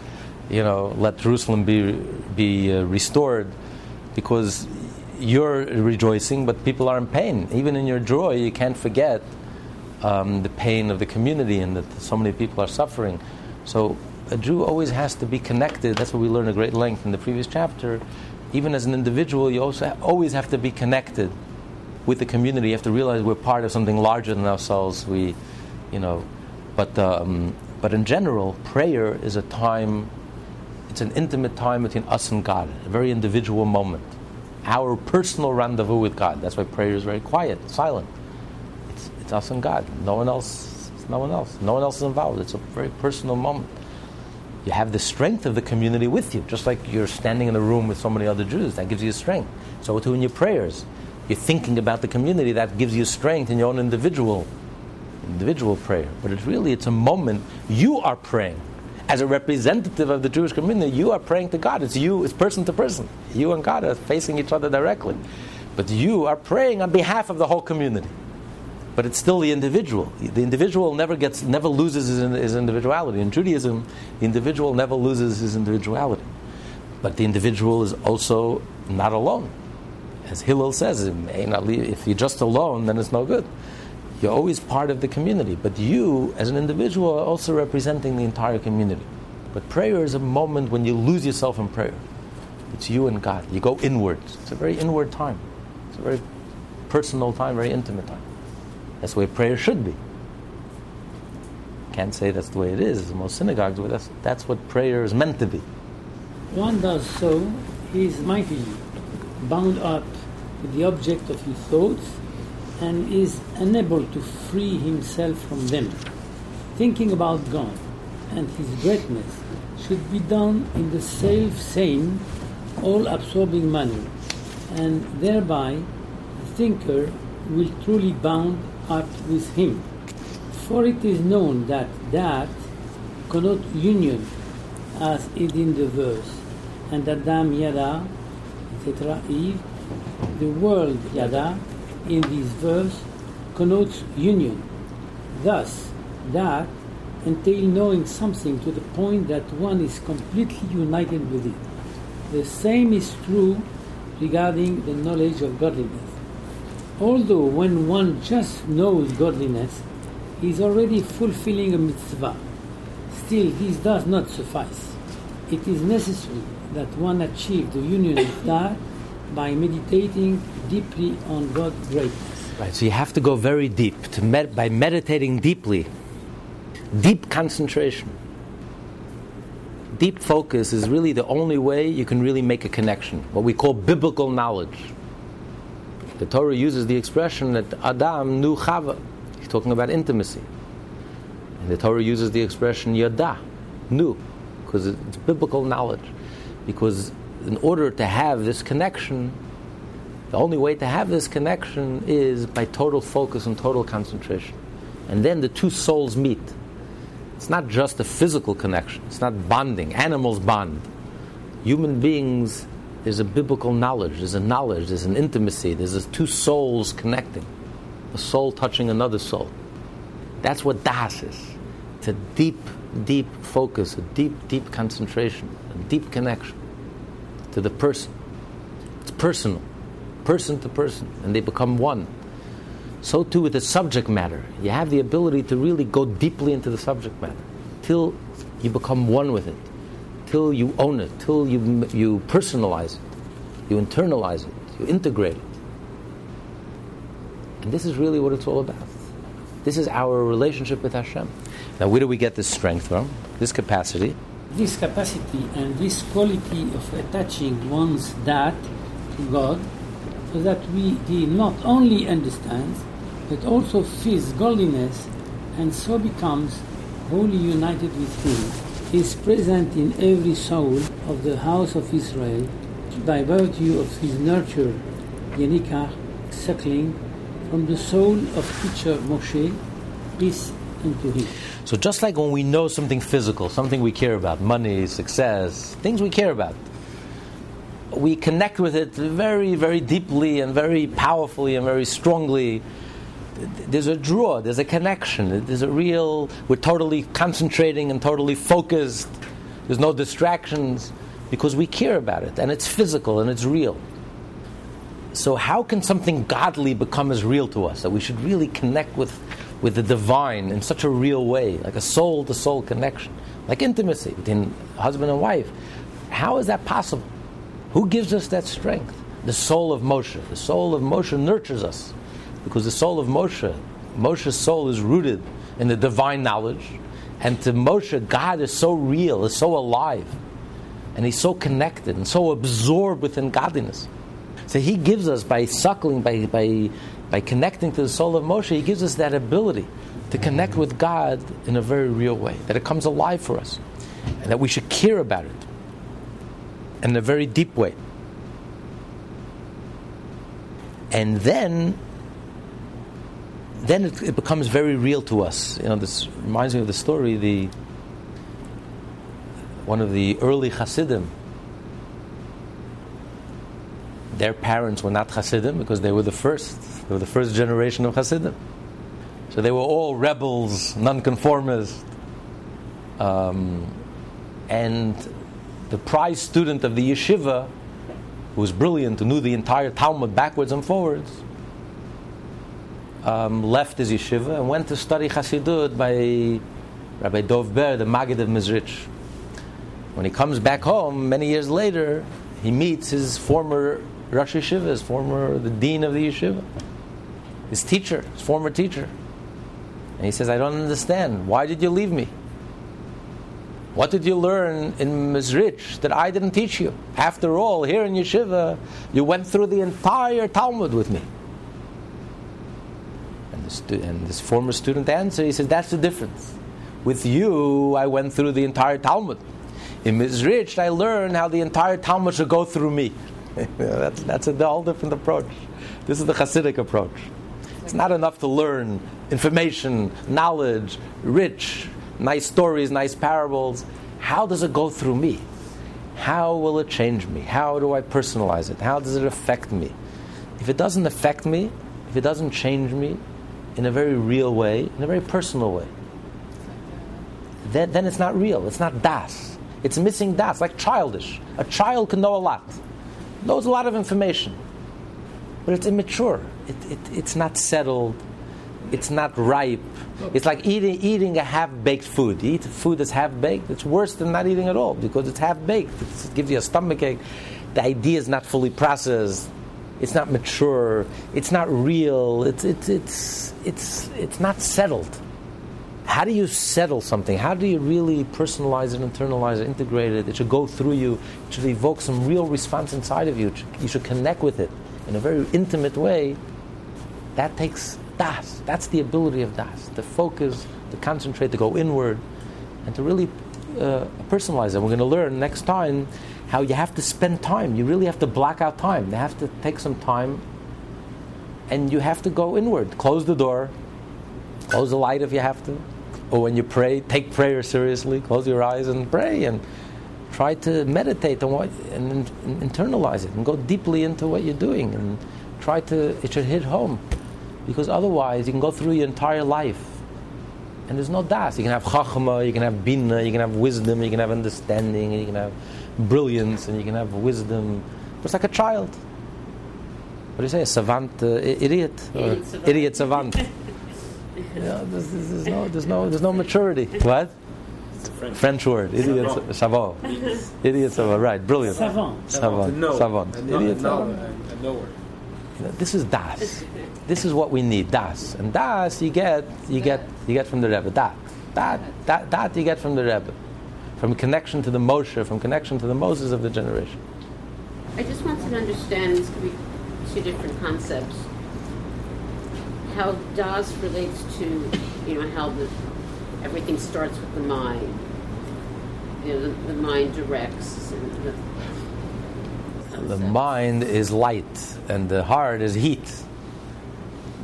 You know, let Jerusalem be be uh, restored, because you're rejoicing, but people are in pain. Even in your joy, you can't forget um, the pain of the community and that so many people are suffering. So a Jew always has to be connected. That's what we learned at great length in the previous chapter. Even as an individual, you also always have to be connected with the community. You have to realize we're part of something larger than ourselves. We you know. But, um, but in general, prayer is a time, it's an intimate time between us and God, a very individual moment. Our personal rendezvous with God. That's why prayer is very quiet, silent. It's, it's us and God. No one else, no one else. No one else is involved. It's a very personal moment. You have the strength of the community with you, just like you're standing in a room with so many other Jews. That gives you strength. So too in your prayers. You're thinking about the community, that gives you strength in your own individual individual prayer, but it's really it's a moment you are praying as a representative of the Jewish community. You are praying to God. It's you. It's person to person. You and God are facing each other directly, but you are praying on behalf of the whole community. But it's still the individual. The individual never gets, never loses his, his individuality. In Judaism, the individual never loses his individuality. But the individual is also not alone. As Hillel says, if you're just alone, then it's no good. You're always part of the community, but you, as an individual, are also representing the entire community. But prayer is a moment when you lose yourself in prayer. It's you and God. You go inwards. It's a very inward time. It's a very personal time, very intimate time. That's where prayer should be. Can't say that's the way it is. Most synagogues, but that's, that's what prayer is meant to be. One does so, he is bound up with the object of his thoughts and is unable to free himself from them. Thinking about God and his greatness should be done in the self same, all absorbing manner, and thereby the thinker will truly bound up with him. For it is known that that connotes union, as is in the verse, and Adam Yada, etc., Eve, the world Yada, in this verse, connotes union. Thus, that entail knowing something to the point that one is completely united with it. The same is true regarding the knowledge of godliness. Although when one just knows godliness, he is already fulfilling a mitzvah. Still, this does not suffice. It is necessary that one achieve the union of that by meditating deeply on God's greatness. Right, so you have to go very deep. To med- by meditating deeply, deep concentration, deep focus is really the only way you can really make a connection. What we call biblical knowledge. The Torah uses the expression that Adam knew Chava. He's talking about intimacy. And the Torah uses the expression Yada, knew, because it's biblical knowledge. Because in order to have this connection, the only way to have this connection is by total focus and total concentration. And then the two souls meet. It's not just a physical connection, it's not bonding. Animals bond. Human beings, there's a biblical knowledge, there's a knowledge, there's an intimacy, there's a two souls connecting, a soul touching another soul. That's what das is. It's a deep, deep focus, a deep, deep concentration, a deep connection to the person. It's personal, person to person, and they become one. So too with the subject matter. You have the ability to really go deeply into the subject matter till you become one with it, till you own it, till you, you personalize it, you internalize it, you integrate it. And this is really what it's all about. This is our relationship with Hashem. Now, where do we get this strength from? This capacity. This capacity and this quality of attaching one's that to God so that we he not only understands but also feels godliness and so becomes wholly united with him is present in every soul of the house of Israel by virtue of his nurture, Yenikah, suckling from the soul of teacher Moshe, peace. So, just like when we know something physical, something we care about, money, success, things we care about, we connect with it very, very deeply and very powerfully and very strongly. There's a draw, there's a connection, there's a real, we're totally concentrating and totally focused. There's no distractions because we care about it and it's physical and it's real. So, how can something godly become as real to us that we should really connect with, with the divine in such a real way, like a soul to soul connection, like intimacy between husband and wife? How is that possible? Who gives us that strength? The soul of Moshe. The soul of Moshe nurtures us because the soul of Moshe, Moshe's soul is rooted in the divine knowledge. And to Moshe, God is so real, is so alive, and he's so connected and so absorbed within godliness. So he gives us, by suckling, by, by, by connecting to the soul of Moshe, he gives us that ability to connect with God in a very real way, that it comes alive for us, and that we should care about it in a very deep way. And then, then it, it, becomes very real to us. You know, this reminds me of the story. The one of the early Hasidim. Their parents were not Hasidim because they were the first. They were the first generation of Hasidim. So they were all rebels, nonconformists, um, and the prize student of the yeshiva, who was brilliant, who knew the entire Talmud backwards and forwards, um, left his yeshiva and went to study Chassidut by Rabbi Dov Ber, the Maggid of Mezritch. When he comes back home, many years later, he meets his former Rosh Yeshiva, his former, the dean of the yeshiva, his teacher, his former teacher. And he says, I don't understand. Why did you leave me? What did you learn in Mezritch that I didn't teach you? After all, here in Yeshiva, you went through the entire Talmud with me. And, stu- and this former student answered, he says, That's the difference. With you, I went through the entire Talmud. In Mezritch, I learned how the entire Talmud should go through me. (laughs) that's, that's a whole different approach. This is the Hasidic approach. It's not enough to learn information, knowledge, rich, nice stories, nice parables. How does it go through me? How will it change me? How do I personalize it? How does it affect me? If it doesn't affect me, if it doesn't change me in a very real way, in a very personal way, then, then it's not real. It's not das. It's missing das, like childish. A child can know a lot, knows a lot of information, but it's immature. It, it, it's not settled. It's not ripe. It's like eating, eating a half baked food. You eat food that's half baked, it's worse than not eating at all because it's half baked. It gives you a stomach ache. The idea is not fully processed. It's not mature. It's not real. It's, it's, it's, it's, it's not settled. How do you settle something? How do you really personalize it, internalize it, integrate it? It should go through you. It should evoke some real response inside of you. You should connect with it in a very intimate way. That takes das. That's the ability of das. To focus, to concentrate, to go inward, and to really uh, personalize it. We're going to learn next time how you have to spend time. You really have to block out time. You have to take some time, and you have to go inward. Close the door. Close the light if you have to. Or when you pray, take prayer seriously. Close your eyes and pray, and try to meditate on what and, and internalize it, and go deeply into what you're doing, and try to. It should hit home because otherwise you can go through your entire life and there's no das. You can have chachma, you can have bina, you can have wisdom, you can have understanding, you can have brilliance, and you can have wisdom. But it's like a child. What do you say? A savant, uh, idiot, Idiot savant. idiot savant. (laughs) yeah, there's, there's, there's no, there's no, there's no maturity. What? It's a French. French word. Idiot, Savant. savant. (laughs) Idiot savant. Right. Brilliant. Savant. Savant. To know. Savant. A know- Idiot a know- savant. You know, this is das. This is what we need. Das and das you get you get you get from the Rebbe. Dat that that that you get from the Rebbe, from connection to the Moshe, from connection to the Moses of the generation. I just wanted to understand, these could be two different concepts. How Das relates to, you know, how the, everything starts with the mind. You know, the, the mind directs. And the, The mind is light and the heart is heat.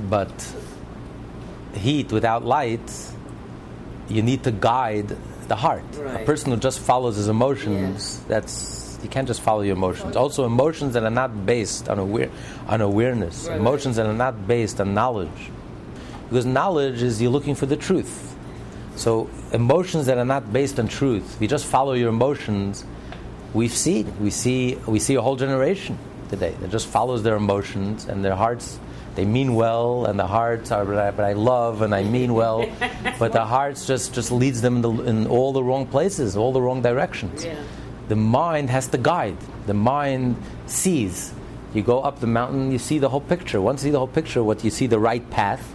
But heat without light, you need to guide the heart. A person who just follows his emotions, that's you can't just follow your emotions. Also, emotions that are not based on aware, on awareness, Right. emotions that are not based on knowledge, because knowledge is you're looking for the truth. So emotions that are not based on truth, if you just follow your emotions, we've seen we see we see a whole generation today that just follows their emotions and their hearts. They mean well, and the hearts are, but I, but I love and I mean well, (laughs) but the hearts just just leads them in, the, in all the wrong places, all the wrong directions. Yeah. The mind has to guide. The mind sees. You go up the mountain, you see the whole picture. Once you see the whole picture, what you see the right path.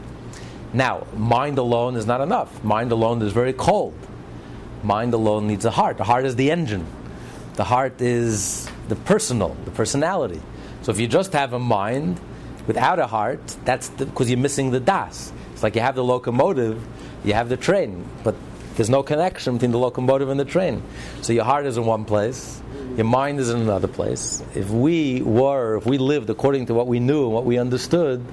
Now, mind alone is not enough. Mind alone is very cold. Mind alone needs a heart. The heart is the engine. The heart is the personal, the personality. So if you just have a mind without a heart, that's because you're missing the das. It's like you have the locomotive, you have the train, but there's no connection between the locomotive and the train. So your heart is in one place, your mind is in another place. If we were, if we lived according to what we knew and what we understood,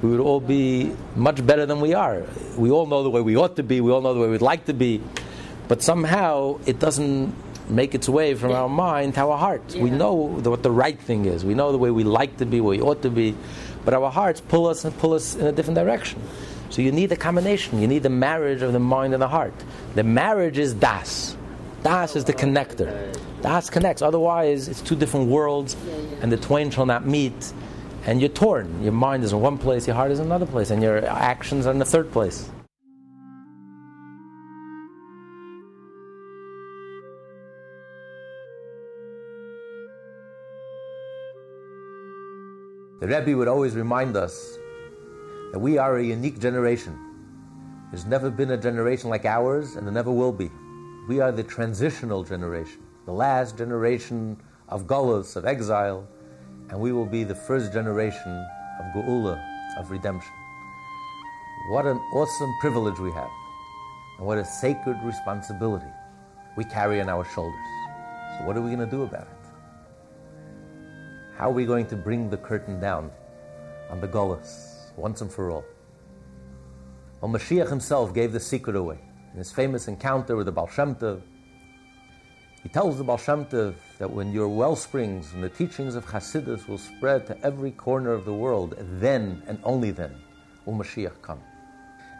we would all be much better than we are. We all know the way we ought to be, we all know the way we'd like to be, but somehow it doesn't make its way from our mind to our heart. We know the, what the right thing is, we know the way we like to be, where we ought to be, but our hearts pull us and pull us in a different direction. So you need a combination, you need the marriage of the mind and the heart. The marriage is das. Das is the oh, connector. Das connects. Otherwise, it's two different worlds, and the twain shall not meet. And you're torn. Your mind is in one place, your heart is in another place, and your actions are in the third place. The Rebbe would always remind us that we are a unique generation. There's never been a generation like ours, and there never will be. We are the transitional generation, the last generation of galus, of exile, and we will be the first generation of geula, of redemption. What an awesome privilege we have, and what a sacred responsibility we carry on our shoulders. So, what are we going to do about it? How are we going to bring the curtain down on the galus once and for all? Well, Mashiach himself gave the secret away in his famous encounter with the Baal Shem. He tells the Baal Shem that when your well springs and the teachings of Hasidus will spread to every corner of the world, then and only then will Mashiach come.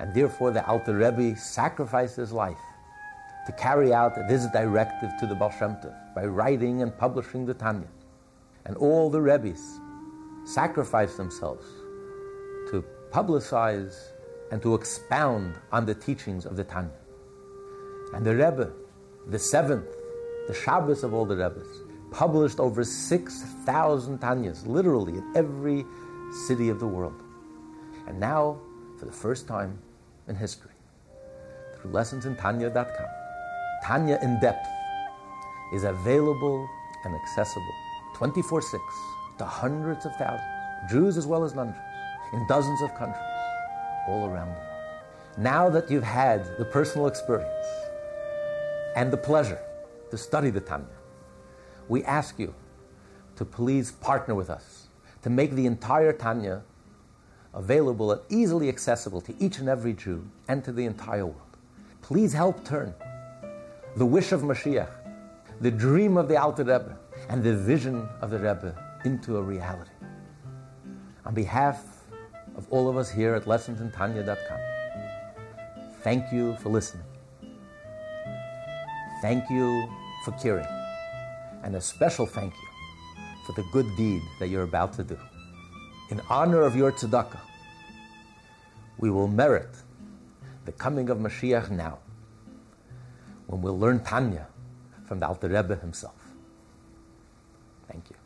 And therefore, the Alter Rebbe sacrificed his life to carry out this directive to the Baal Shem by writing and publishing the Tanya. And all the Rebbes sacrificed themselves to publicize and to expound on the teachings of the Tanya. And the Rebbe, the seventh, the Shabbos of all the Rebbes, published over 6,000 Tanyas, literally in every city of the world. And now, for the first time in history, through lessonsintanya.com, Tanya in Depth is available and accessible 24 6 to hundreds of thousands, Jews as well as non Jews, in dozens of countries all around the world. Now that you've had the personal experience and the pleasure to study the Tanya, we ask you to please partner with us to make the entire Tanya available and easily accessible to each and every Jew and to the entire world. Please help turn the wish of Mashiach, the dream of the Alter Rebbe, and the vision of the Rebbe into a reality. On behalf of all of us here at lessonsintanya.com. Thank you for listening. Thank you for caring. And a special thank you for the good deed that you're about to do. In honor of your tzedakah, we will merit the coming of Mashiach now, when we'll learn Tanya from the Alter Rebbe himself. Thank you.